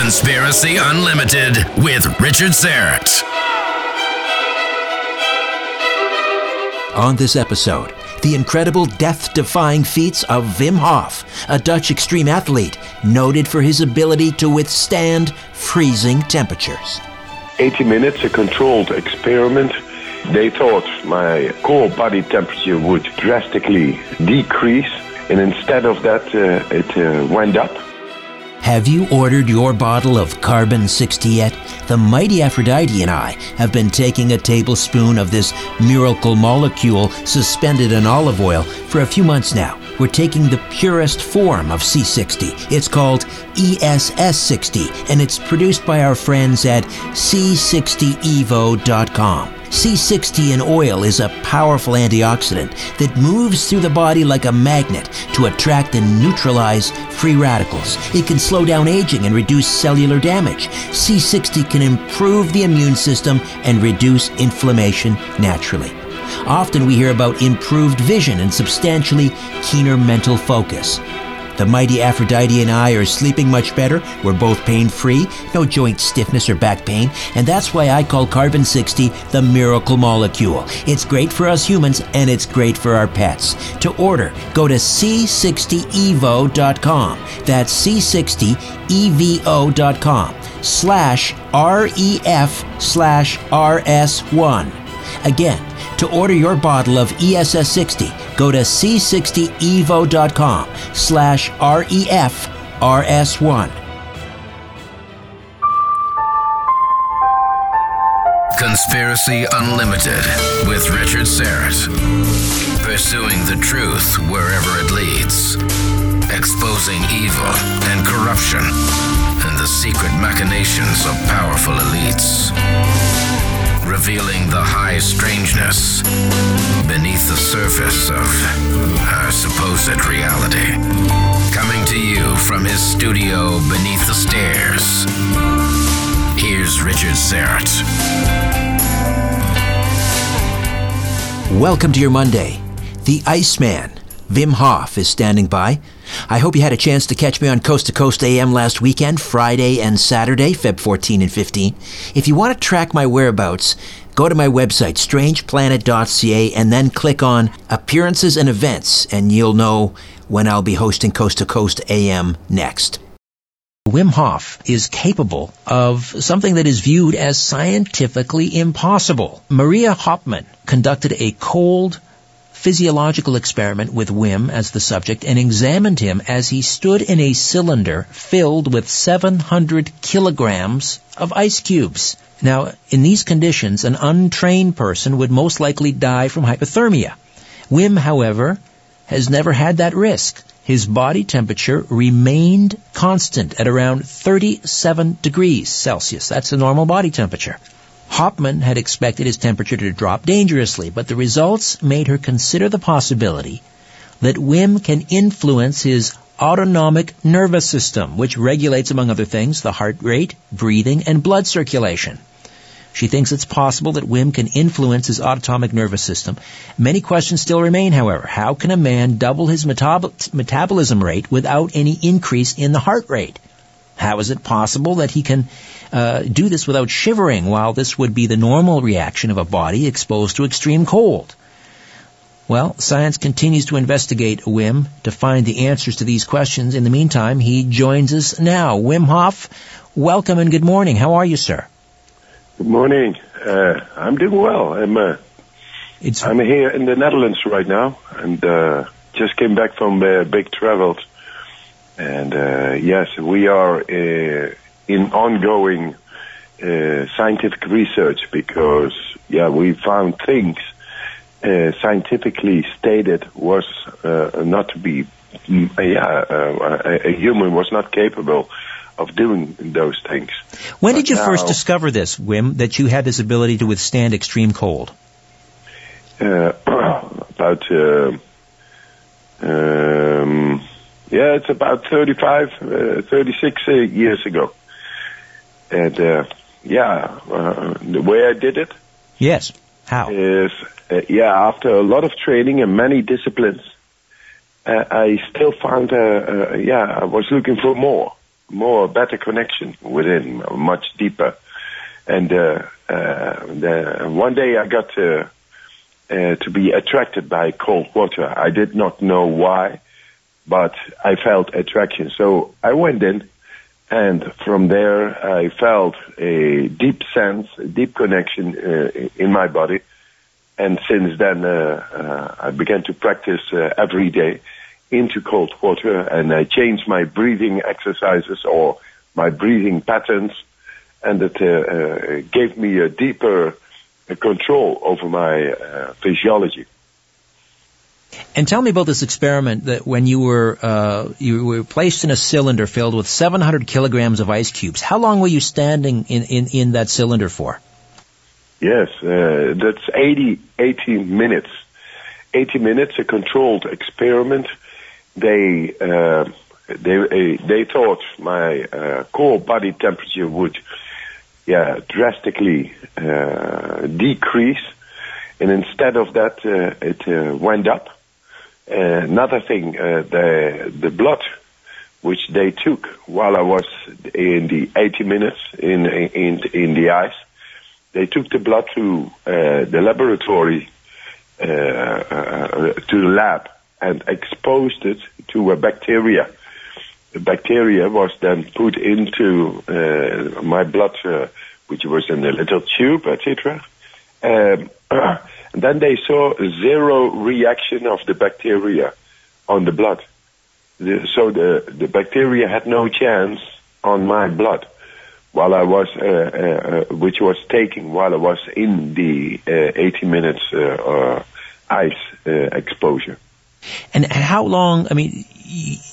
Conspiracy Unlimited with Richard Syrett. On this episode, the incredible death defying feats of Wim Hof, a Dutch extreme athlete noted for his ability to withstand freezing temperatures. 80 minutes, a controlled experiment. They thought my core body temperature would drastically decrease, and instead of that, uh, it uh, went up. Have you ordered your bottle of Carbon 60 yet? The mighty Aphrodite and I have been taking a tablespoon of this miracle molecule suspended in olive oil for a few months now. We're taking the purest form of C60. It's called ESS60, and it's produced by our friends at C60evo.com. C60 in oil is a powerful antioxidant that moves through the body like a magnet to attract and neutralize free radicals. It can slow down aging and reduce cellular damage. C60 can improve the immune system and reduce inflammation naturally. Often we hear about improved vision and substantially keener mental focus. The mighty Aphrodite and I are sleeping much better. We're both pain free, no joint stiffness or back pain, and that's why I call Carbon 60 the miracle molecule. It's great for us humans and it's great for our pets. To order, go to c60evo.com. That's c60evo.com slash ref slash rs1. Again, to order your bottle of ESS60, go to c60evo.com slash REF RS1. Conspiracy Unlimited with Richard Syrett. Pursuing the truth wherever it leads. Exposing evil and corruption and the secret machinations of powerful elites revealing the high strangeness beneath the surface of our supposed reality. Coming to you from his studio beneath the stairs, here's Richard Syrett. Welcome to your Monday. The Iceman, Wim Hof, is standing by. I hope you had a chance to catch me on Coast to Coast AM last weekend, Friday and Saturday, Feb 14 and 15. If you want to track my whereabouts, go to my website, strangeplanet.ca, and then click on Appearances and Events, and you'll know when I'll be hosting Coast to Coast AM next. Wim Hof is capable of something that is viewed as scientifically impossible. Maria Hopman conducted a cold physiological experiment with Wim as the subject and examined him as he stood in a cylinder filled with 700 kilograms of ice cubes. Now, in these conditions, an untrained person would most likely die from hypothermia. Wim, however, has never had that risk. His body temperature remained constant at around 37 degrees Celsius. That's the normal body temperature. Hopman had expected his temperature to drop dangerously, but the results made her consider the possibility that Wim can influence his autonomic nervous system, which regulates, among other things, the heart rate, breathing, and blood circulation. She thinks it's possible that Wim can influence his autonomic nervous system. Many questions still remain, however. How can a man double his metab- metabolism rate without any increase in the heart rate? How is it possible that he can uh, do this without shivering while this would be the normal reaction of a body exposed to extreme cold? Well, science continues to investigate Wim to find the answers to these questions. In the meantime, he joins us now. Wim Hof, welcome and good morning. How are you, sir? Good morning. Uh, I'm doing well. I'm uh, It's I'm here in the Netherlands right now, and uh, just came back from uh, big travels. And uh, yes, we are uh, in ongoing uh, scientific research because yeah, we found things uh, scientifically stated was uh, not to be mm, yeah uh, a, a human was not capable of doing those things. when But did you first discover this, Wim, that you had this ability to withstand extreme cold? Uh, about yeah, it's about 35, uh, 36 uh, years ago, and uh, yeah, uh, the way I did it Yes. How? is uh, yeah, after a lot of training in many disciplines, uh, I still found uh, uh, yeah, I was looking for more. more better connection within, much deeper. And uh, uh, the, one day I got to, uh, to be attracted by cold water. I did not know why, but I felt attraction. So I went in, and from there I felt a deep sense, a deep connection uh, in my body. And since then, uh, uh, I began to practice every day into cold water, and I changed my breathing exercises or my breathing patterns, and it uh, uh, gave me a deeper uh, control over my uh, physiology. And tell me about this experiment that when you were uh, you were placed in a cylinder filled with 700 kilograms of ice cubes. How long were you standing in, in, in that cylinder for? Yes, uh, that's 80, 80 minutes. 80 minutes, a controlled experiment they uh, they uh, they thought my uh, core body temperature would yeah drastically uh, decrease, and instead of that, it went up. Another thing, the the blood which they took while I was in the 80 minutes in in in the ice, they took the blood to the laboratory to the lab and exposed it to a bacteria. The bacteria was then put into uh, my blood, uh, which was in a little tube, etc. Um, and then they saw zero reaction of the bacteria on the blood. The, so the, the bacteria had no chance on my blood while I was, uh, uh, uh which was taking while I was in the uh, 80 minutes uh, ice exposure. And how long, I mean,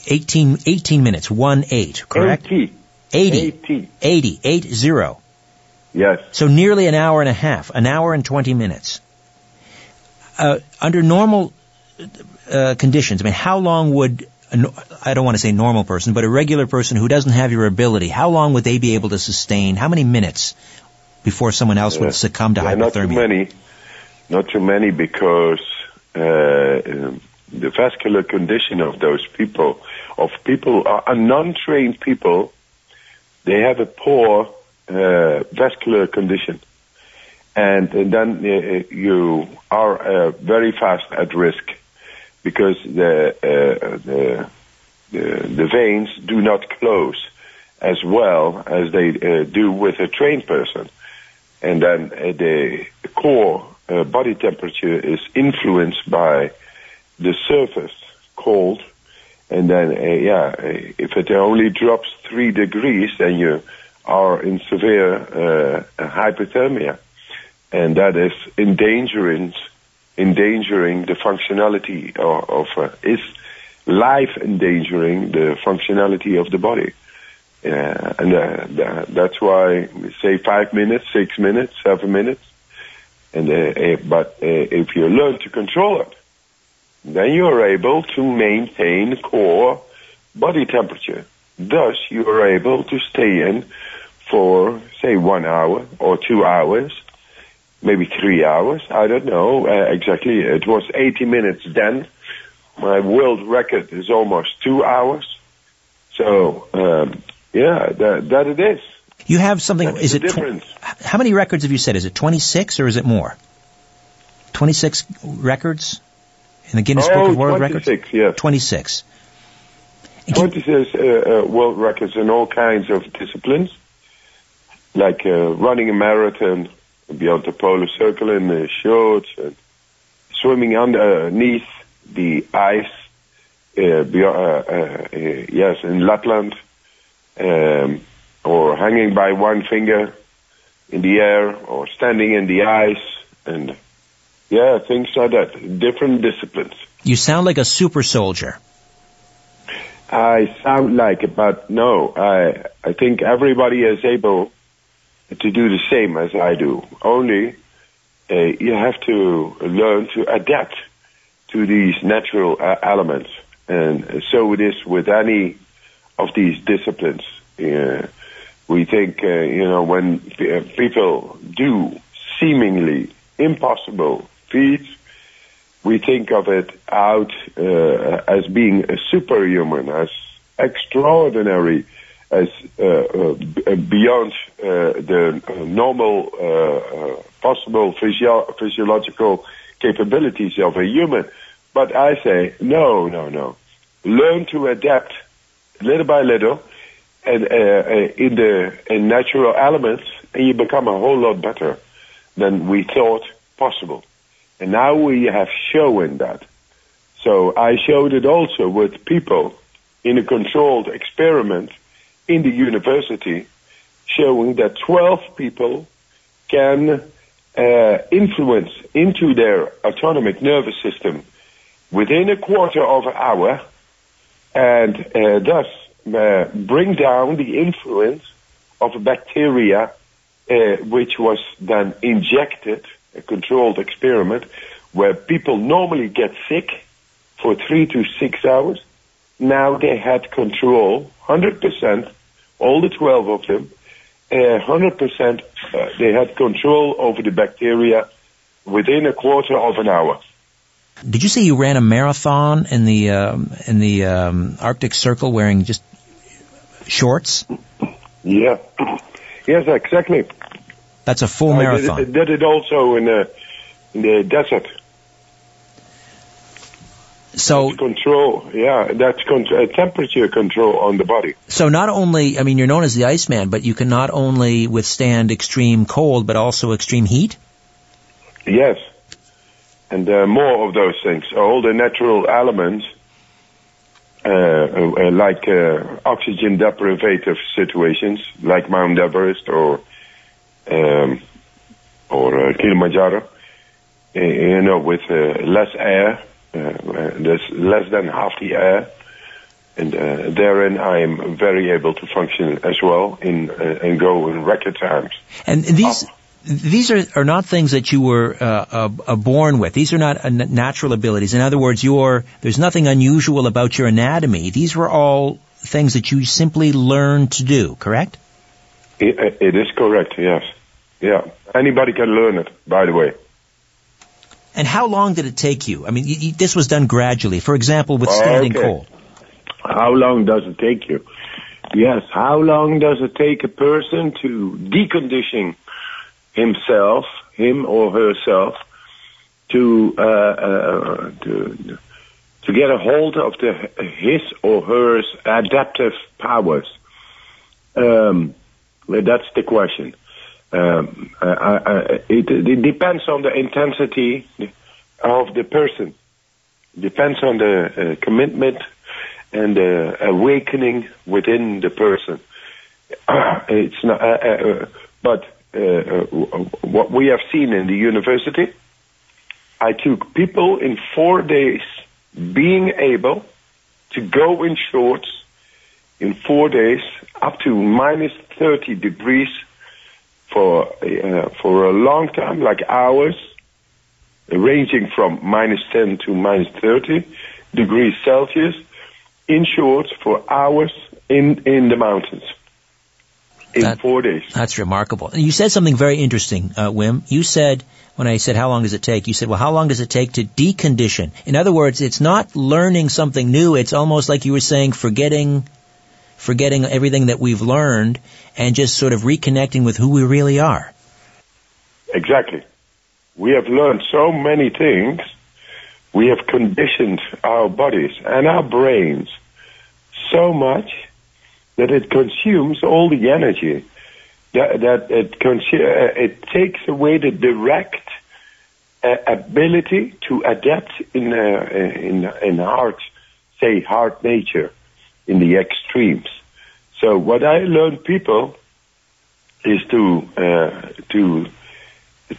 18, 18 minutes, 1 8, correct? 80. 80. 80. 80, 8 0. Yes. So nearly an hour and a half, an hour and 20 minutes. Uh, under normal uh, conditions, I mean, how long would, I don't want to say normal person, but a regular person who doesn't have your ability, how long would they be able to sustain, how many minutes before someone else would succumb to yeah, hypothermia? Not too many. Not too many because uh, um, the vascular condition of those people, of people, are non-trained people, they have a poor uh, vascular condition. And, then uh, you are uh, very fast at risk because the, uh, the, the, the, veins do not close as well as they uh, do with a trained person. And then uh, the core body temperature is influenced by the surface cold, and then uh, yeah, uh, if it only drops three degrees, then you are in severe uh, hypothermia, and that is endangering endangering the functionality of, of uh, is life endangering the functionality of the body. Uh, and uh, that's why say five minutes, six minutes, seven minutes. And uh, but if you learn to control it, then you are able to maintain core body temperature. Thus, you are able to stay in for, say, one hour or two hours, maybe three hours. I don't know uh, exactly. It was 80 minutes then. My world record is almost two hours. So, um, yeah, that, that it is. You have something, That's is it, difference. Tw- how many records have you said? Is it 26 or is it more? 26 records? in the Guinness oh, Book of World 26, Records? Yes. 26. 26 uh, uh, world records in all kinds of disciplines, like uh, running a marathon beyond the polar circle in the shorts, and swimming underneath the ice, uh, beyond, uh, uh, yes, in Lapland, um, or hanging by one finger in the air, or standing in the ice, and yeah, things like that. Different disciplines. You sound like a super soldier. I sound like it, but no. I I think everybody is able to do the same as I do. Only uh, you have to learn to adapt to these natural uh, elements, and so it is with any of these disciplines. Uh, we think, uh, you know, when people do seemingly impossible feats, we think of it out uh, as being a superhuman, as extraordinary as uh, uh, beyond uh, the normal possible physio- physiological capabilities of a human. But I say, no, no, no. Learn to adapt little by little and in the in natural elements, and you become a whole lot better than we thought possible. And now we have shown that. So I showed it also with people in a controlled experiment in the university showing that 12 people can uh, influence into their autonomic nervous system within a quarter of an hour and uh, thus uh, bring down the influence of a bacteria uh, which was then injected, a controlled experiment, where people normally get sick for three to six hours. Now they had control, 100%, all the 12 of them, uh, 100%, uh, they had control over the bacteria within a quarter of an hour. Did you say you ran a marathon in the um, in the um, Arctic Circle wearing just shorts? Yeah. Yes, exactly. That's a full I marathon. Did it, did it also in the, in the desert. So that's control, yeah, that's con- uh, temperature control on the body. So not only, I mean, you're known as the Iceman, but you can not only withstand extreme cold, but also extreme heat. Yes, and uh, more of those things. All the natural elements, uh, uh like uh, oxygen deprivative situations, like Mount Everest or um, or uh, Kilimanjaro, you know, with less air there's less than half the air, and uh, therein I am very able to function as well in uh, and go in record times. And these. Up. These are, are not things that you were uh, uh, born with. These are not natural abilities. In other words, your there's nothing unusual about your anatomy. These were all things that you simply learned to do. Correct? it, it is correct. Yes. Yeah. Anybody can learn it. By the way. And how long did it take you? I mean, y- y- this was done gradually. For example, with standing okay. cold. How long does it take you? Yes. How long does it take a person to decondition himself, him or herself, to uh, uh, to to get a hold of the his or her adaptive powers? Um, that's the question. Um, it, it, depends on the intensity of the person. Depends on the uh, commitment and the awakening within the person. it's not, uh, uh, but uh, uh, what we have seen in the university, I took people in four days being able to go in shorts in four days up to minus 30 degrees for uh, for a long time, like hours, ranging from minus 10 to minus 30 degrees Celsius, in shorts for hours in in the mountains. In that, four days. That's remarkable. You said something very interesting, uh, Wim. You said, when I said, how long does it take? You said, well, how long does it take to decondition? In other words, it's not learning something new. It's almost like you were saying, forgetting forgetting everything that we've learned and just sort of reconnecting with who we really are. Exactly. We have learned so many things. We have conditioned our bodies and our brains so much that it consumes all the energy. That, that it, consu- uh, it takes away the direct uh, ability to adapt in, uh, in, in hard, say, hard nature in the extremes. So what I learn people is to uh, to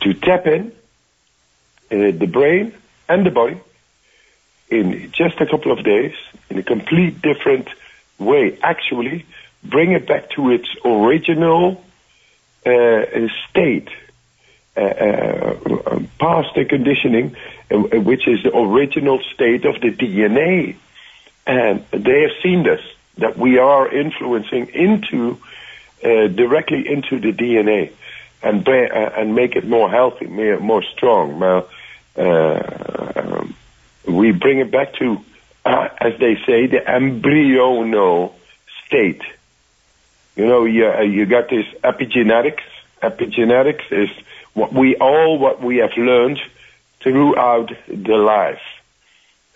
to tap in uh, the brain and the body in just a couple of days in a complete different way. Actually, bring it back to its original uh, state, uh, uh, past the conditioning, uh, which is the original state of the DNA and they have seen this, that we are influencing into, uh, directly into the DNA and, uh, and make it more healthy, more, strong. Uh, um, we bring it back to, uh, as they say, the embryonal state. You know, you, uh, you got this epigenetics. Epigenetics is what we all what we have learned throughout the life,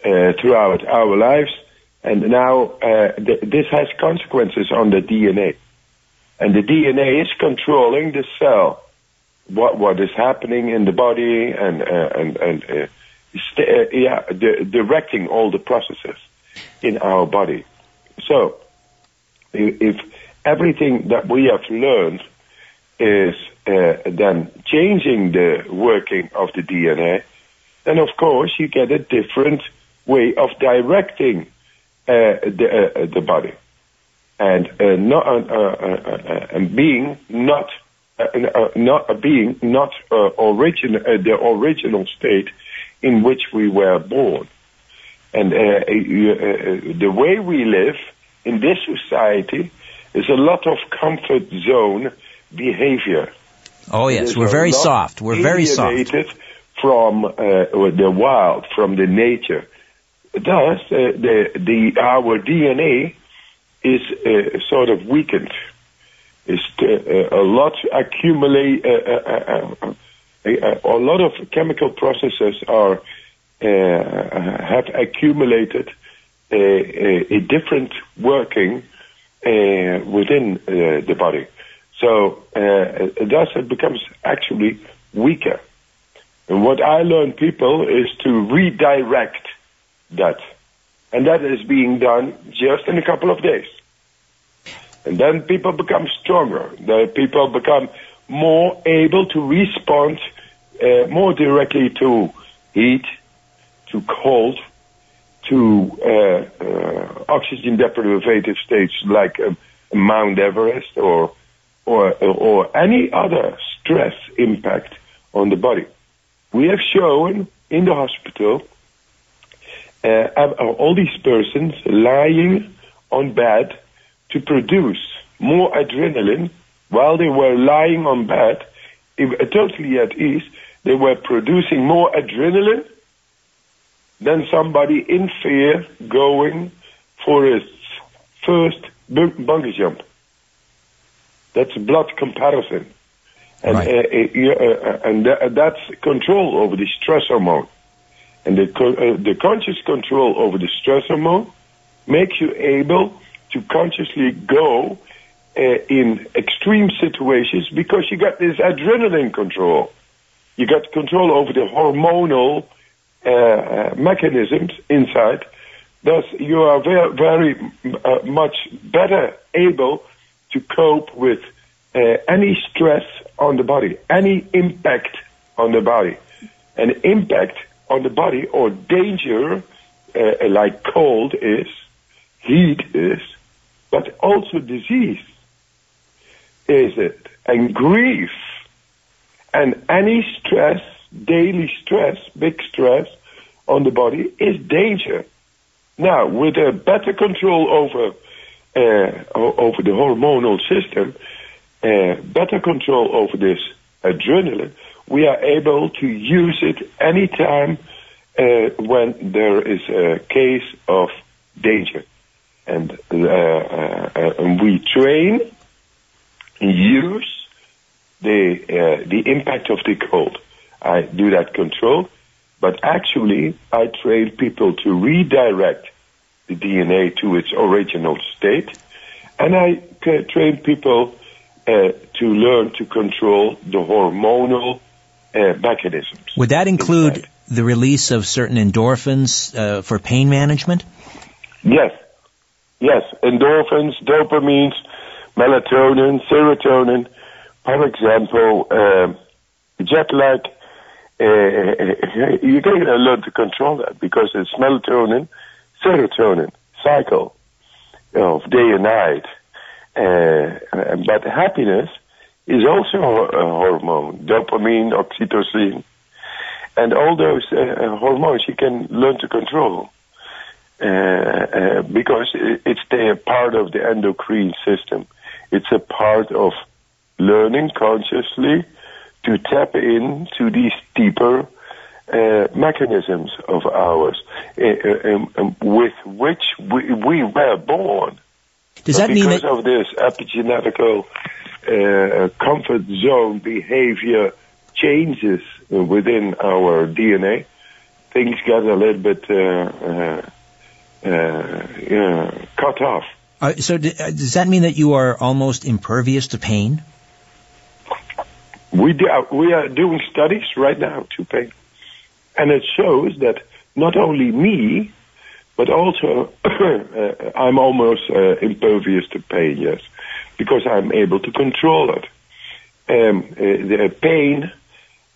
uh, throughout our lives, and now uh, th- this has consequences on the DNA, and the DNA is controlling the cell, what what is happening in the body, and uh, and and uh, st- uh, yeah, di- directing all the processes in our body. So, if everything that we have learned is uh, then changing the working of the DNA, then of course you get a different way of directing the, uh, the body, and uh, not uh, uh, uh, and being not uh, uh, not uh, being not uh, origin uh, the original state in which we were born, and uh, uh, uh, the way we live in this society is a lot of comfort zone behavior. Oh yes, we're very soft. We're very soft. from uh, the wild, from the nature. Thus, uh, the the our DNA is uh, sort of weakened. Is uh, a lot accumulate. Uh, uh, uh, uh, a lot of chemical processes are uh, have accumulated a, a, different working uh, within uh, the body. So uh, thus it becomes actually weaker. And what I learn people is to redirect that. And that is being done just in a couple of days. And then people become stronger. The people become more able to respond uh, more directly to heat, to cold, to uh, uh, oxygen deprivative states like um, Mount Everest or or or any other stress impact on the body. We have shown in the hospital uh, uh, all these persons lying on bed to produce more adrenaline while they were lying on bed, if, uh, totally at ease. They were producing more adrenaline than somebody in fear going for his first bu- bungee jump. That's blood comparison. And, Right. uh, uh, uh, and tha- that's control over the stress hormone. And the, uh, the conscious control over the stress hormone makes you able to consciously go uh, in extreme situations because you got this adrenaline control. You got control over the hormonal uh, uh, mechanisms inside. Thus, you are very, very uh, much better able to cope with uh, any stress on the body, any impact on the body. An impact on the body or danger, uh, like cold is, heat is, but also disease is it, and grief, and any stress, daily stress, big stress on the body is danger. Now, with a better control over uh, over the hormonal system, uh, better control over this adrenaline, we are able to use it anytime uh, when there is a case of danger. And, uh, uh, uh, and we train, use the, uh, the impact of the cold. I do that control, but actually I train people to redirect the DNA to its original state, and I train people uh, to learn to control the hormonal uh, mechanisms. Would that include inside. the release of certain endorphins uh, for pain management? Yes, yes, endorphins, dopamines, melatonin, serotonin. For example, um, jet lag. Uh, you can learn to control that because it's melatonin, serotonin cycle of day and night. Uh, but happiness is also a hormone, dopamine, oxytocin, and all those uh, hormones you can learn to control uh, uh, because it's the part of the endocrine system. It's a part of learning consciously to tap into these deeper uh, mechanisms of ours uh, uh, um, um, with which we, we were born. Does but that mean because that of this epigenetical uh, comfort zone behavior changes within our DNA, things get a little bit uh, uh, uh, cut off. uh, so? d- uh, Does that mean that you are almost impervious to pain? We do, we are doing studies right now to pain, and it shows that not only me, but also uh, I'm almost uh, impervious to pain. Yes, because I'm able to control it. Um, uh, the pain.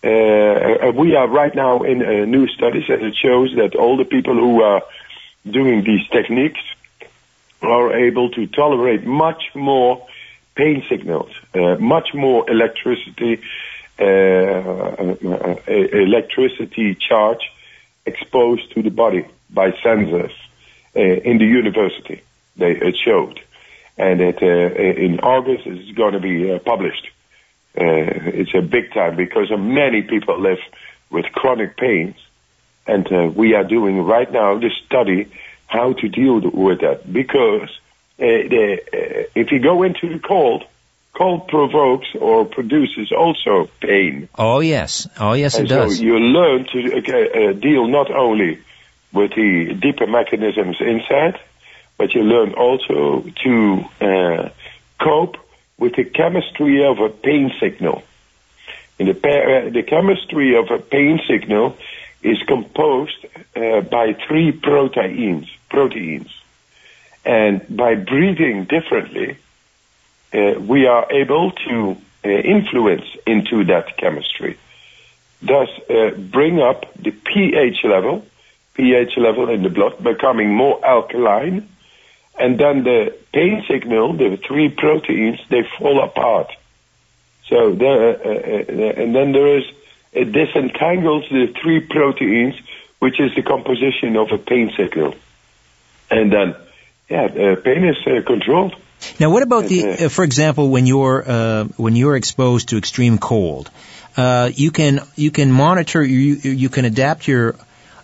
Uh, uh, we are right now in uh, new studies, and it shows that all the people who are doing these techniques are able to tolerate much more pain signals, uh, much more electricity, uh, uh, uh, electricity charge exposed to the body by sensors uh, in the university. They it showed, and it, uh, in August it's going to be uh, published. Uh, it's a big time because many people live with chronic pains, and uh, we are doing right now the study how to deal with that because uh, the, uh, if you go into the cold, cold provokes or produces also pain. Oh yes, oh yes, it and does. you learn to uh, deal not only with the deeper mechanisms inside, but you learn also to uh, cope with the chemistry of a pain signal. And the, pa- uh, the chemistry of a pain signal is composed uh, by three proteins. Proteins, and by breathing differently, uh, we are able to uh, influence into that chemistry. Thus, uh, bring up the pH level, pH level in the blood, becoming more alkaline, and then the pain signal, the three proteins, they fall apart. So there, uh, uh, and then there is it disentangles the three proteins, which is the composition of a pain signal, and then yeah, uh, pain is uh, controlled. Now, what about the, uh, for example, when you're uh, when you're exposed to extreme cold, uh, you can you can monitor you you can adapt your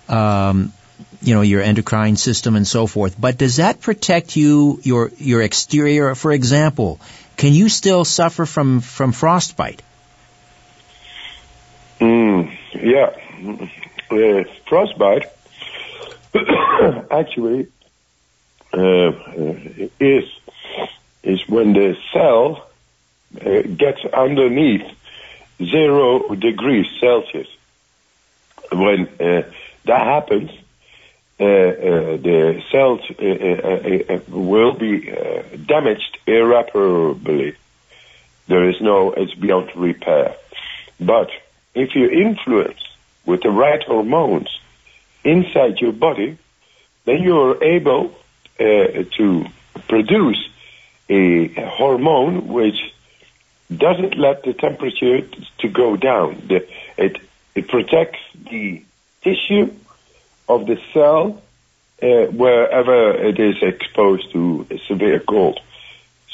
um, you know your endocrine system and so forth. But does that protect you your your exterior? For example, can you still suffer from from frostbite? Mm, yeah, uh, frostbite actually uh, uh, is is when the cell uh, gets underneath zero degrees Celsius. When uh, that happens, uh, uh, the cells uh, uh, uh, will be uh, damaged irreparably. There is no, it's beyond repair. But if you influence with the right hormones inside your body, then you're able uh, to produce a hormone which doesn't let the temperature to go down. The, it it protects the tissue of the cell uh, wherever it is exposed to severe cold.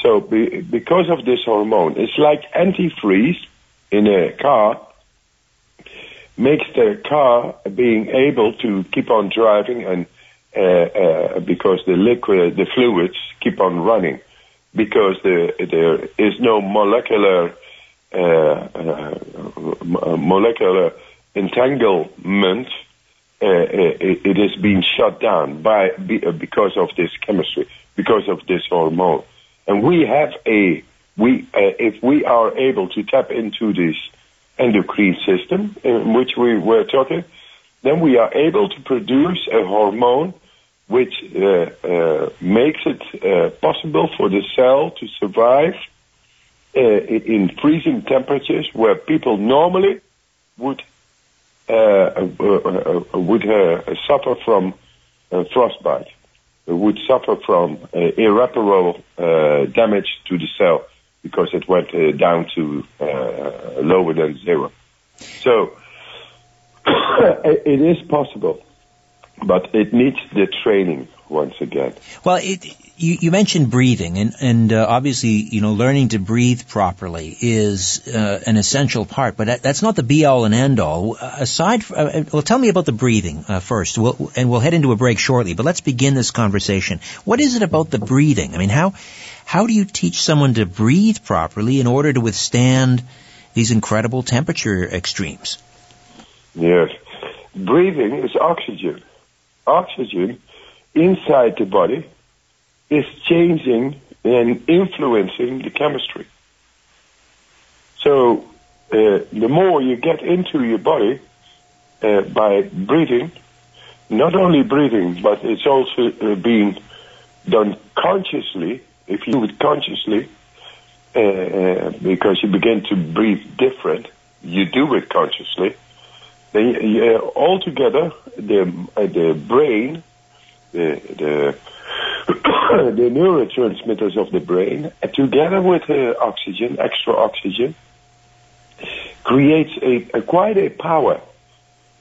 So be, because of this hormone, it's like antifreeze in a car makes the car being able to keep on driving and uh, uh, because the liquid, the fluids keep on running because the, there is no molecular uh, uh, molecular entanglement. Uh, it, it is being shut down by uh, because of this chemistry, because of this hormone, and we have a we uh, if we are able to tap into this endocrine system in which we were talking, then we are able to produce a hormone which uh, uh, makes it uh, possible for the cell to survive uh, in freezing temperatures where people normally would uh, uh, uh, would uh, suffer from uh, frostbite, would suffer from uh, irreparable uh, damage to the cell because it went uh, down to uh, lower than zero. So it is possible, but it needs the training. Once again. Well, it, you, you, mentioned breathing, and, and uh, obviously, you know, learning to breathe properly is uh, an essential part. But that's not the be all and end all. Aside, from, uh, well, tell me about the breathing uh, first, we'll, and we'll head into a break shortly. But let's begin this conversation. What is it about the breathing? I mean, how how do you teach someone to breathe properly in order to withstand these incredible temperature extremes? Yes, breathing is oxygen. Oxygen inside the body is changing and influencing the chemistry. So uh, the more you get into your body uh, by breathing, not only breathing, but it's also uh, being done consciously. If you do it consciously, uh, uh, because you begin to breathe different, you do it consciously. Then uh, altogether, the the brain, the the the neurotransmitters of the brain, together with uh, oxygen, extra oxygen, creates a, a quite a power.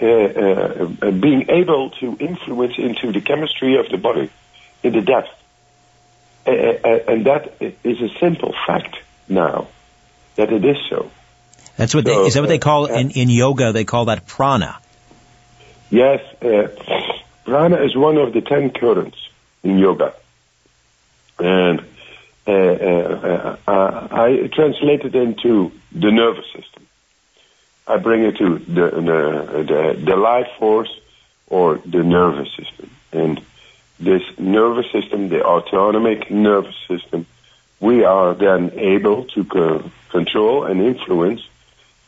Uh, uh, being able to influence into the chemistry of the body in the depth. and that is a simple fact now that it is so. That's what so, they, is that what they call uh, in, in yoga? They call that prana. Yes, uh, prana is one of the ten currents in yoga. And uh, uh, uh, I translate it into the nervous system. I bring it to the, the, the, the life force or the nervous system. And this nervous system, the autonomic nervous system, we are then able to co- control and influence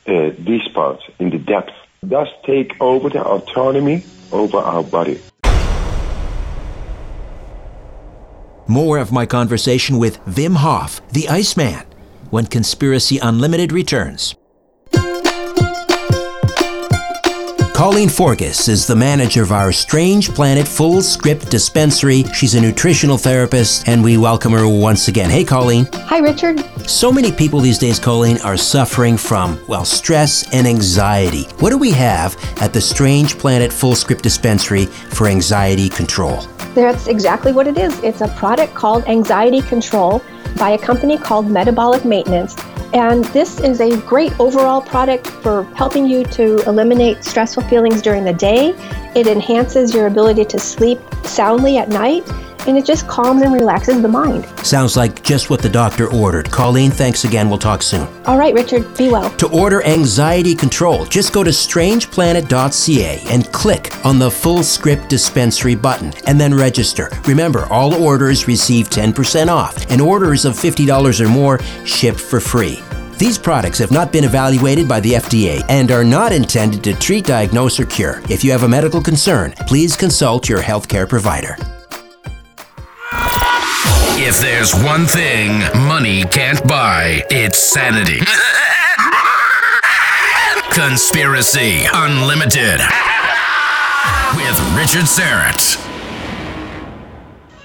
uh, these parts in the depth, thus take over the autonomy over our body. More of my conversation with Wim Hof, the Iceman, when Conspiracy Unlimited returns. Colleen Forgus is the manager of our Strange Planet Fullscript Dispensary. She's a nutritional therapist, and we welcome her once again. Hey, Colleen. Hi, Richard. So many people these days, Colleen, are suffering from, well, stress and anxiety. What do we have at the Strange Planet Fullscript Dispensary for anxiety control? That's exactly what it is. It's a product called Anxiety Control by a company called Metabolic Maintenance. And this is a great overall product for helping you to eliminate stressful feelings during the day. It enhances your ability to sleep soundly at night and it just calms and relaxes the mind. Sounds like just what the doctor ordered. Colleen, thanks again. We'll talk soon. All right, Richard, be well. To order anxiety control, just go to strangeplanet.ca and click on the Fullscript dispensary button and then register. Remember, all orders receive 10% off, and orders of $50 or more ship for free. These products have not been evaluated by the FDA and are not intended to treat, diagnose, or cure. If you have a medical concern, please consult your healthcare provider. If there's one thing money can't buy, it's sanity. Conspiracy Unlimited with Richard Syrett.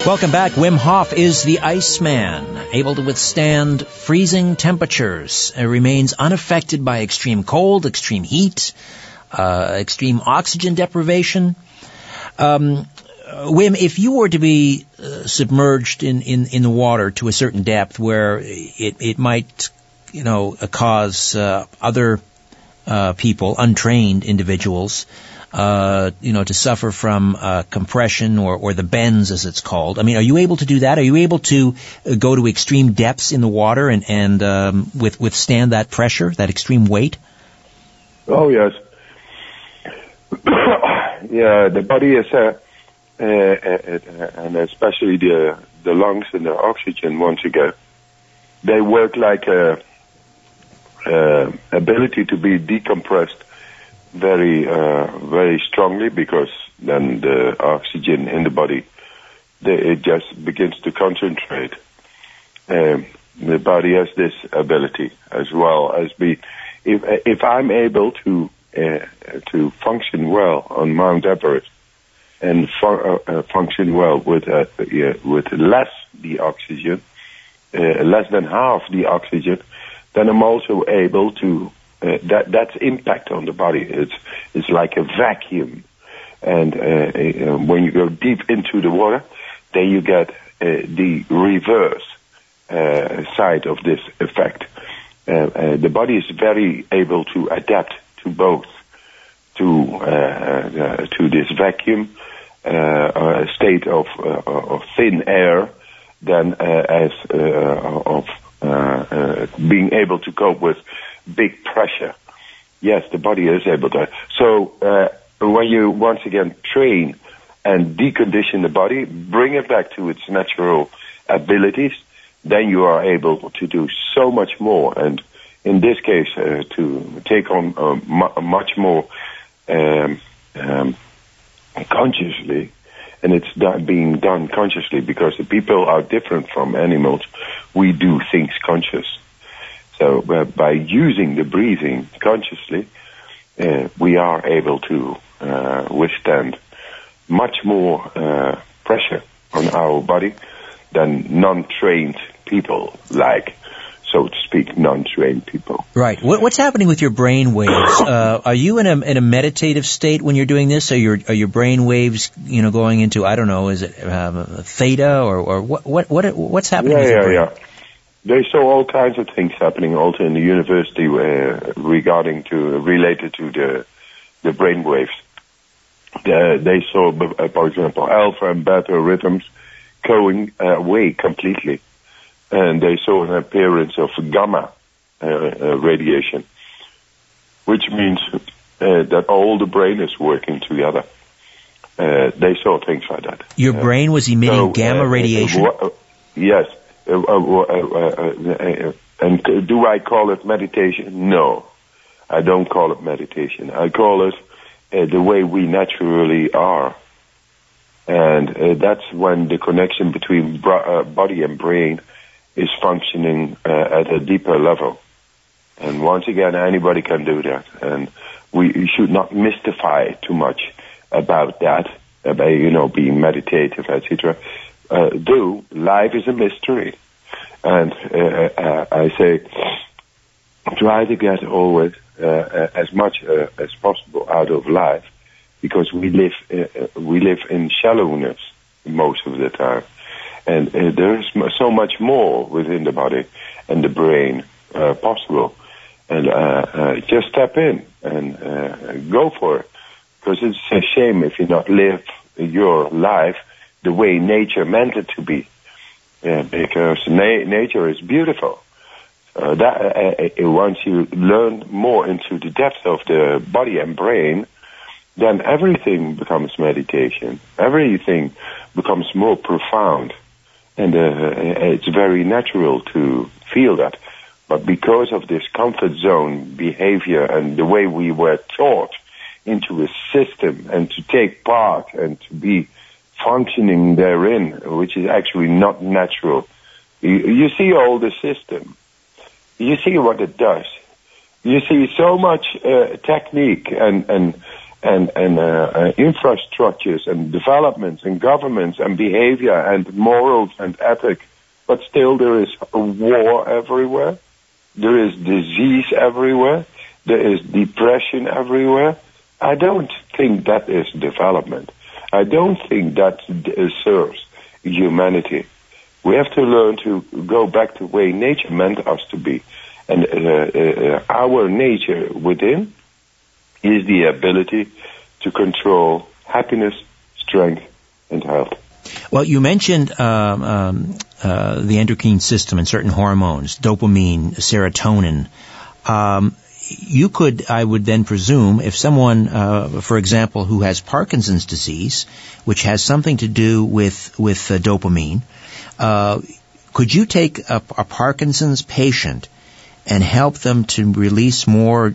Welcome back. Wim Hof is the Iceman, able to withstand freezing temperatures. It remains unaffected by extreme cold, extreme heat, uh, extreme oxygen deprivation. Um, Wim, if you were to be uh, submerged in, in, in the water to a certain depth where it, it might, you know, cause uh, other uh, people, untrained individuals, uh, you know, to suffer from uh, compression or, or the bends, as it's called. I mean, are you able to do that? Are you able to uh, go to extreme depths in the water and, and um, with, withstand that pressure, that extreme weight? Oh yes. yeah, the body is uh, uh, and especially the the lungs and the oxygen once again, they work like a, a ability to be decompressed very uh, very strongly because then the oxygen in the body they, it just begins to concentrate. Um, the body has this ability as well as be if if I'm able to uh, to function well on Mount Everest and uh, uh, function well with uh, with less the oxygen, uh, less than half the oxygen, then I'm also able to uh, that that's impact on the body. It's it's like a vacuum, and uh, when you go deep into the water, then you get uh, the reverse uh, side of this effect. Uh, uh, the body is very able to adapt to both, to uh, to this vacuum Uh, uh, state of uh, of thin air, than as of being able to cope with big pressure. Yes, the body is able to. So when you once again train and decondition the body, bring it back to its natural abilities, then you are able to do so much more. And in this case, uh, to take on uh, mu- much more um, um, consciously, and it's done, being done consciously because the people are different from animals. We do things conscious. So uh, by using the breathing consciously, uh, we are able to uh, withstand much more uh, pressure on our body than non-trained people like so to speak, non-trained people. Right. What, what's happening with your brain waves? Uh, are you in a in a meditative state when you're doing this? Are your are your brain waves, you know, going into I don't know, is it um, theta or or what what what what's happening? Yeah, yeah, yeah. They saw all kinds of things happening also in the university uh, regarding to related to the the brain waves. The, they saw, uh, for example, alpha and beta rhythms going away completely, and they saw an appearance of gamma uh, uh, radiation, which means uh, that all the brain is working together. Uh, they saw things like that. Your brain was emitting so, gamma radiation. yes, and do I call it meditation? No, I don't call it meditation. I call it uh, the way we naturally are. And uh, that's when the connection between uh, body and brain is functioning uh, at a deeper level. And once again, anybody can do that. And we should not mystify too much about that, about, you know, being meditative, etc. Uh, do, life is a mystery. And uh, I say, try to get always uh, as much uh, as possible out of life because we live uh, we live in shallowness most of the time, and there is so much more within the body and the brain possible, and just step in and go for it because it's a shame if you not live your life the way nature meant it to be. Yeah, because na- nature is beautiful. Uh, that uh, uh, once you learn more into the depth of the body and brain, then everything becomes meditation. Everything becomes more profound, and uh, it's very natural to feel that. But because of this comfort zone behavior and the way we were taught into a system and to take part and to be functioning therein, which is actually not natural, you, you see all the system you see what it does. You see so much uh, technique and and and and uh, uh, infrastructures and developments and governments and behavior and morals and ethic, but still there is war everywhere. There is disease everywhere. There is depression everywhere. I don't think that is development. I don't think that serves humanity. We have to learn to go back to the way nature meant us to be. And uh, uh, our nature within is the ability to control happiness, strength, and health. Well, you mentioned um, um, uh, the endocrine system and certain hormones, dopamine, serotonin. Um, you could, I would then presume, if someone, uh, for example, who has Parkinson's disease, which has something to do with with uh, dopamine, uh, could you take a, a, Parkinson's patient and help them to release more?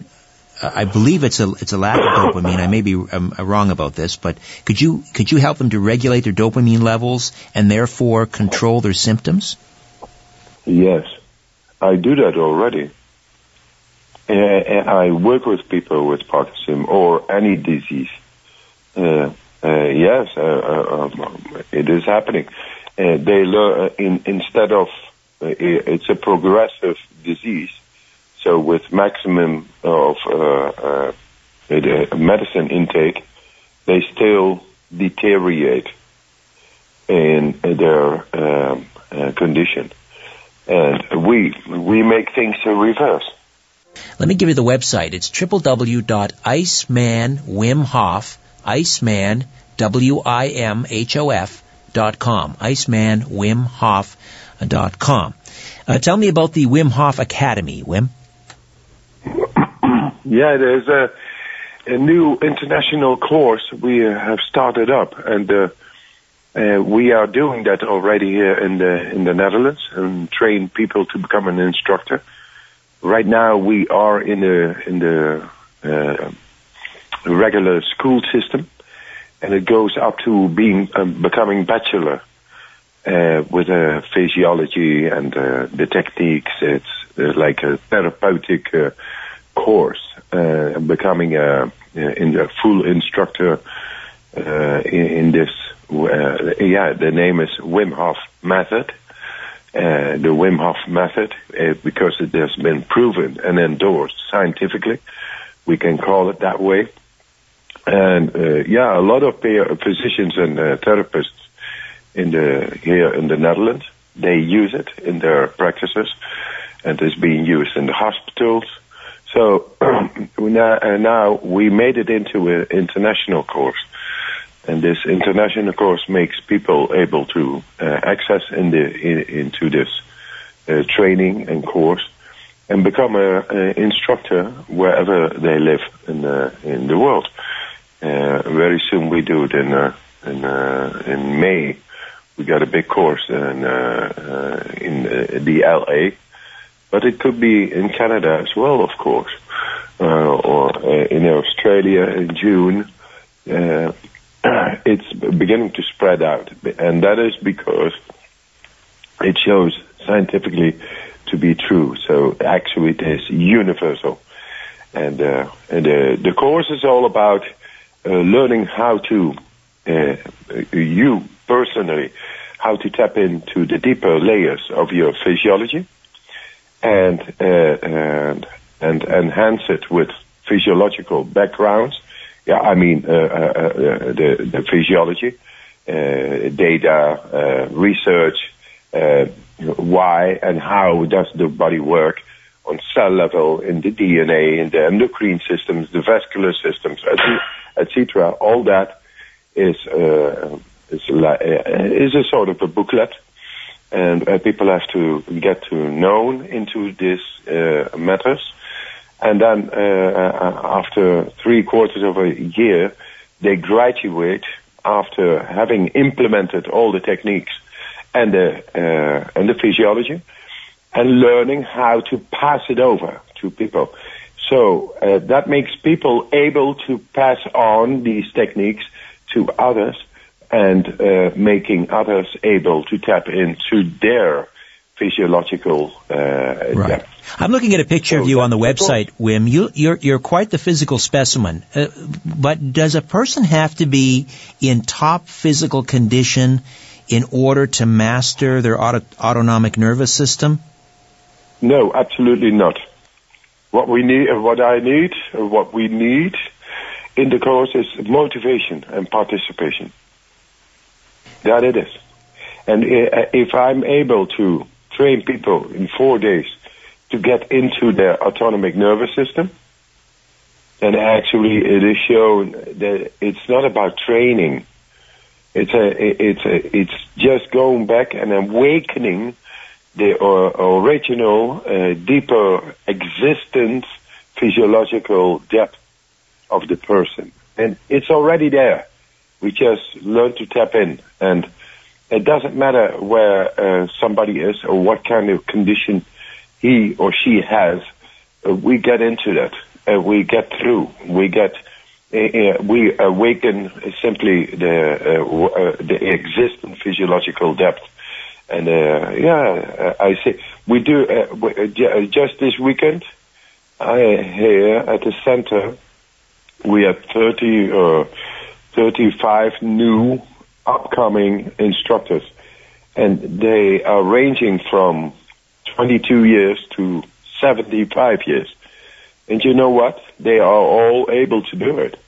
I believe it's a it's a lack of dopamine. I may be um, wrong about this, but could you could you help them to regulate their dopamine levels and therefore control their symptoms? Yes, I do that already. Uh, I work with people with Parkinson or any disease. Uh, uh, yes, uh, uh, um, it is happening. Uh, they learn in, instead of it's a progressive disease. So with maximum of medicine intake, they still deteriorate. in their um, uh, condition. And we we make things to reverse. Let me give you the website. It's www.icemanwimhof, Iceman, W-I-M-H-O-F, dot com. Icemanwimhof dot com. Uh, tell me about the Wim Hof Academy, Wim. Yeah, there's a, a new international course we uh, have started up, and uh, uh, we are doing that already here in the in the Netherlands and train people to become an instructor. Right now, we are in the in the uh, regular school system, and it goes up to being um, becoming bachelor uh, with a physiology and uh, the techniques. It's uh, like a therapeutic uh, course, uh, becoming a, a full instructor uh, in, this. Uh, yeah, the name is Wim Hof Method. Uh, the Wim Hof method, uh, because it has been proven and endorsed scientifically, we can call it that way. And uh, yeah, a lot of physicians and therapists in the here in the Netherlands they use it in their practices, and it's being used in the hospitals. So now, uh, now we made it into an international course and this international course makes people able to uh, access in the in, into this uh, training and course and become a, a, instructor wherever they live in the in the world. Uh, very soon we do it in uh, in uh, in May. We got a big course in in the LA, but it could be in Canada as well, of course, or in Australia in June. Uh, it's beginning to spread out, and that is because it shows scientifically to be true. So actually, it is universal, and, uh, and uh, the course is all about uh, learning how to uh, you personally how to tap into the deeper layers of your physiology, and uh, and and enhance it with physiological backgrounds yeah, I mean, uh, uh, uh, the, the physiology, data, research, why and how does the body work on cell level, in the DNA, in the endocrine systems, the vascular systems, etc. All that is uh, is, is a sort of a booklet, and uh, people have to get to know into these uh, matters. And then uh, uh, after three quarters of a year, they graduate after having implemented all the techniques and the uh, and the physiology, and learning how to pass it over to people. So uh, that makes people able to pass on these techniques to others, and uh, making others able to tap into their physiological uh, right. depth. I'm looking at a picture so of you on the website, Wim. You, you're, you're quite the physical specimen. Uh, but does a person have to be in top physical condition in order to master their auto, autonomic nervous system? No, absolutely not. What we need, what I need, what we need in the course is motivation and participation. That it is. And uh, if I'm able to train people in four days to get into their autonomic nervous system. then actually, it is shown that it's not about training. It's a, it's a, it's just going back and awakening the uh, original, uh, deeper existence, physiological depth of the person. And it's already there. We just learn to tap in and it doesn't matter where uh, somebody is or what kind of condition he or she has. Uh, we get into that. Uh, we get through. We get. Uh, uh, we awaken simply the uh, the existing physiological depth, and yeah, I say we do. just this weekend, I here at the center, we have thirty or thirty-five new upcoming instructors, and they are ranging from 22 years to 75 years. And you know what? They are all able to do it.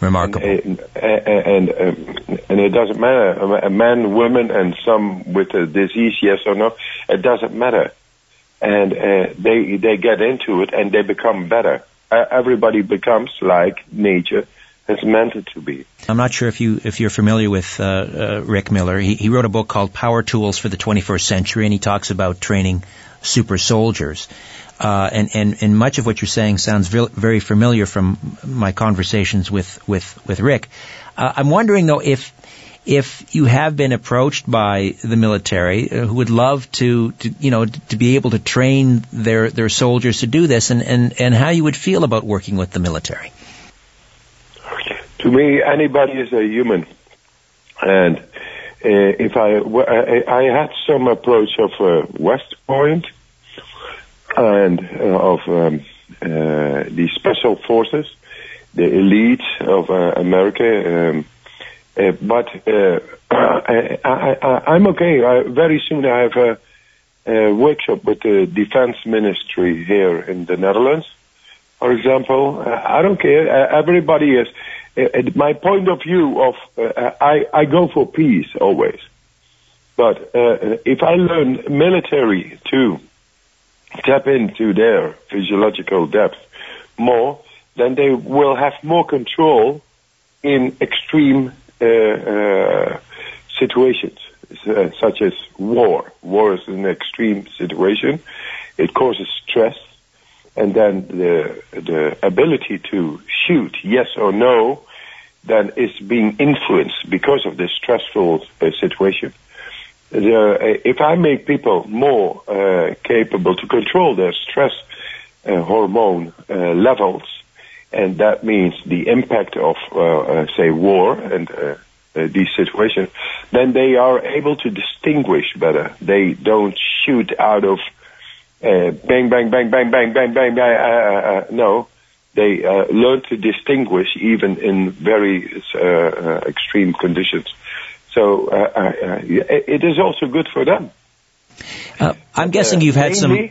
Remarkable. And and, um, and it doesn't matter a man, woman, and some with a disease, yes or no. It doesn't matter, and uh, they they get into it and they become better. Uh, everybody becomes like nature has meant to be. I'm not sure if you if you're familiar with uh, uh, Rick Miller. He, he wrote a book called Power Tools for the 21st Century, and he talks about training super soldiers. Uh, and, and, and much of what you're saying sounds very, very familiar from my conversations with, with, with Rick. Uh, I'm wondering though if, if you have been approached by the military uh, who would love to, to, you know, to be able to train their, their soldiers to do this and, and, and how you would feel about working with the military. To me, anybody is a human. And uh, if I, I had some approach of uh, West Point, and uh, of um, uh, the special forces, the elite of uh, America. Um, but I, am okay. I, very soon I have a, a, workshop with the defense ministry here in the Netherlands. For example, uh, I don't care. Uh, everybody is. Uh, my point of view of I, I go for peace always. But if I learn military too, tap into their physiological depth more, then they will have more control in extreme uh, uh, situations, uh, such as war. War is an extreme situation. It causes stress, and then the the ability to shoot yes or no then is being influenced because of this stressful uh, situation the, if I make people more uh, capable to control their stress uh, hormone uh, levels, and that means the impact of, uh, uh, say, war and uh, these situations, then they are able to distinguish better. They don't shoot out of bang, bang, bang, bang, bang, bang, bang, bang. no, they uh, learn to distinguish even in very uh, extreme conditions. So uh, uh, uh it is also good for them. Uh, I'm guessing you've had mainly,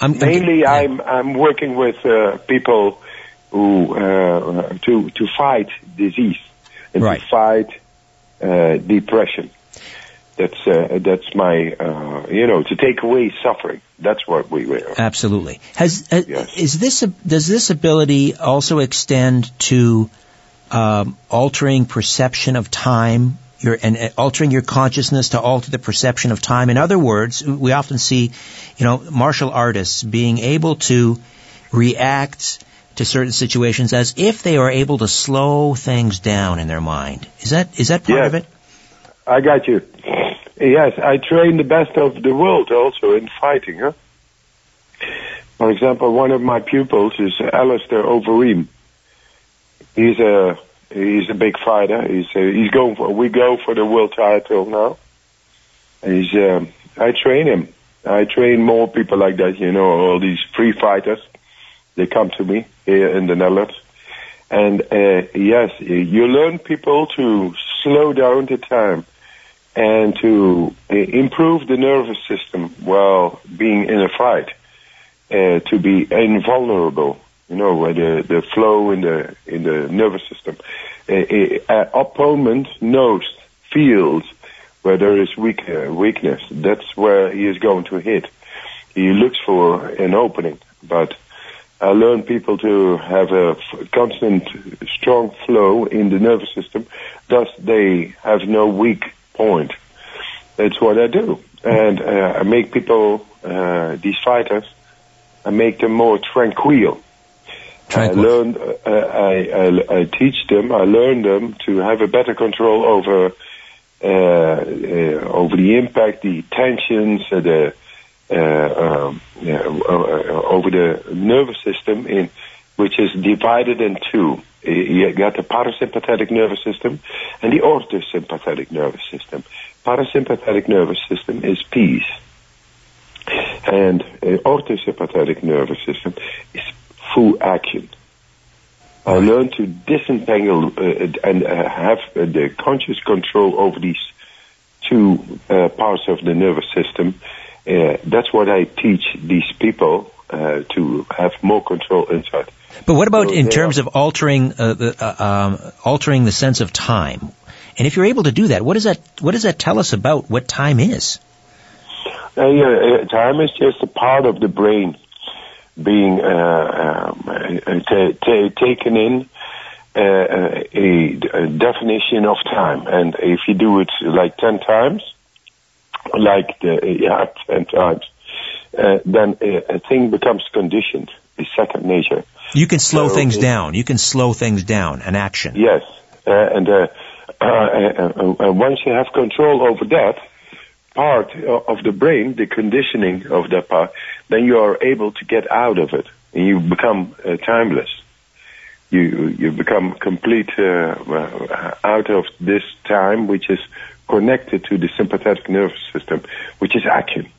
some. I'm, mainly, I'm I'm working with uh, people who to to fight disease and right. to fight uh, depression. That's uh, that's my uh, you know to take away suffering. That's what we wear. Absolutely. Has, has yes. is this does this ability also extend to um, altering perception of time your, and altering your consciousness to alter the perception of time. In other words, we often see, you know, martial artists being able to react to certain situations as if they are able to slow things down in their mind. Is that is that part yes. of it? I got you. Yes, I train the best of the world also in fighting. Huh? For example, one of my pupils is Alistair Overeem. He's a He's a big fighter. He's uh, he's going for. We go for the world title now. He's. Um, I train him. I train more people like that. You know, all these free fighters. They come to me here in the Netherlands, and uh, yes, you learn people to slow down the time and to uh, improve the nervous system while being in a fight, uh, to be invulnerable you know, where the, the flow in the in the nervous system. A, a, opponent knows, feels where there is weak, uh, weakness. That's where he is going to hit. He looks for an opening, but I learn people to have a f- constant, strong flow in the nervous system. Thus, they have no weak point. That's what I do, and uh, I make people, uh, these fighters, I make them more tranquil. I learn, uh, I, I, I, teach them, I learn them to have a better control over uh, uh, over the impact, the tensions, uh, the uh, um, yeah, uh, over the nervous system, in which is divided in two. You got the parasympathetic nervous system and the orthosympathetic nervous system. Parasympathetic nervous system is peace, and orthosympathetic nervous system is full action. I learned to disentangle uh, and uh, have uh, the conscious control over these two uh, parts of the nervous system. Uh, that's what I teach these people uh, to have more control inside. But what about in terms of altering uh, the uh, um, altering the sense of time? And if you're able to do that, what does that what does that tell us about what time is? Uh, yeah, time is just a part of the brain being uh, um, t- t- taken in uh, a, a, definition of time, and if you do it like ten times, like the, yeah, ten times, uh, then a, a, thing becomes conditioned, a second nature. You can slow so things it, down. You can slow things down. An action. Yes, uh, and uh, uh, once you have control over that part of the brain, the conditioning of that part, then you are able to get out of it, and you become timeless you you become complete uh, uh, out of this time, which is connected to the sympathetic nervous system, which is action.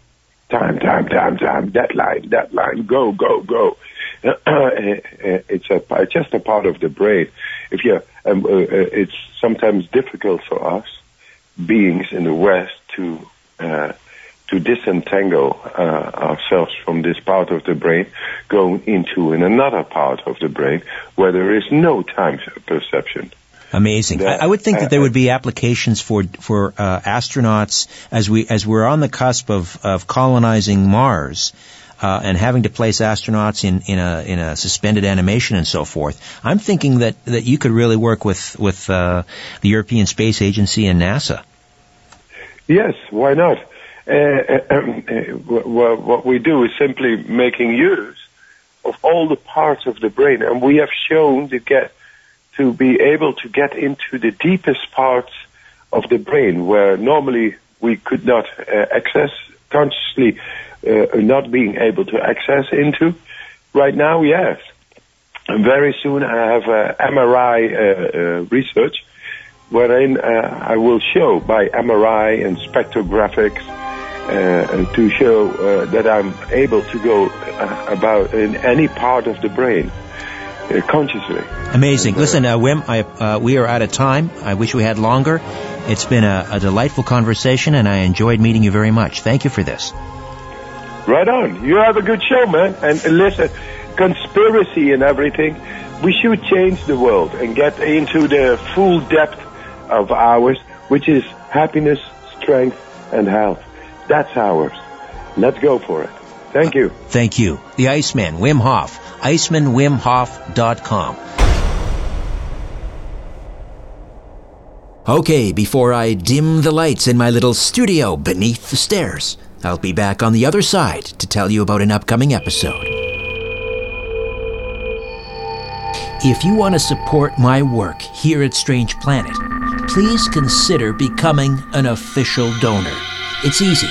Time, time, time, time. Deadline, deadline. Go, go, go. it's a just a part of the brain. If you, um, uh, uh, it's sometimes difficult for us beings in the West to uh, to disentangle uh, ourselves from this part of the brain, going into in another part of the brain where there is no time perception. Amazing. I, I, would think that there would be applications for for uh, astronauts as we as we're on the cusp of of colonizing Mars. Uh, and having to place astronauts in, in a in a suspended animation and so forth, I'm thinking that, that you could really work with with uh, the European Space Agency and NASA. Yes, why not? Uh, uh, um, uh, what we do is simply making use of all the parts of the brain, and we have shown to get to be able to get into the deepest parts of the brain where normally we could not uh, access consciously, uh, not being able to access into. Right now, yes. And very soon I have MRI research wherein I will show by MRI and spectrographics uh, to show uh, that I'm able to go uh, about in any part of the brain uh, consciously. Amazing. Listen, uh, Wim, I, uh, we are out of time. I wish we had longer. It's been a, a, delightful conversation, and I enjoyed meeting you very much. Thank you for this. Right on. You have a good show, man. And listen, conspiracy and everything. We should change the world and get into the full depth of ours, which is happiness, strength, and health. That's ours. Let's go for it. Thank you. Thank you. The Iceman, Wim Hof. IcemanWimHof.com. Okay, before I dim the lights in my little studio beneath the stairs, I'll be back on the other side to tell you about an upcoming episode. If you want to support my work here at Strange Planet, please consider becoming an official donor. It's easy.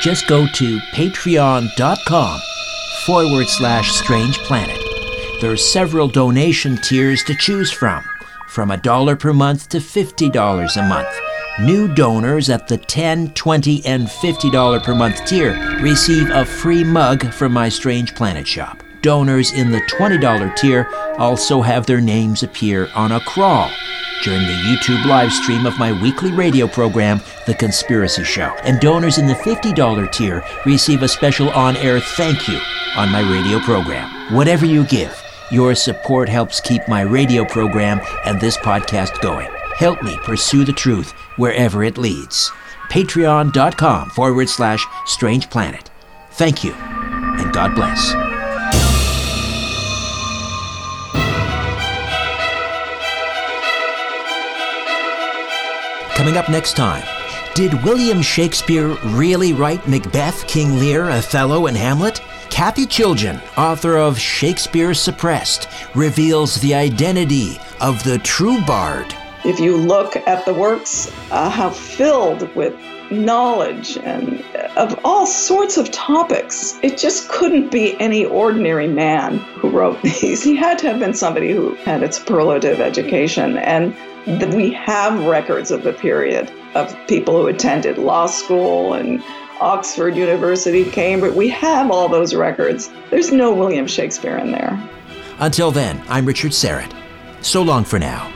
Just go to patreon.com forward slash strange planet. There are several donation tiers to choose from, from a dollar per month to $50 a month. New donors at the $10, $20, and $50 per month tier receive a free mug from my Strange Planet shop. Donors in the $20 tier also have their names appear on a crawl during the YouTube live stream of my weekly radio program, The Conspiracy Show. And donors in the $50 tier receive a special on air thank you on my radio program. Whatever you give, your support helps keep my radio program and this podcast going. Help me pursue the truth wherever it leads. Patreon.com forward slash strange planet. Thank you, and God bless. Coming up next time, did William Shakespeare really write Macbeth, King Lear, Othello, and Hamlet? Kathy Chiljan, author of Shakespeare Suppressed, reveals the identity of the true bard. If you look at the works, uh, how filled with knowledge and of all sorts of topics. It just couldn't be any ordinary man who wrote these. He had to have been somebody who had a superlative education and we have records of the period of people who attended law school and Oxford University, Cambridge. We have all those records. There's no William Shakespeare in there. Until then, I'm Richard Syrett. So long for now.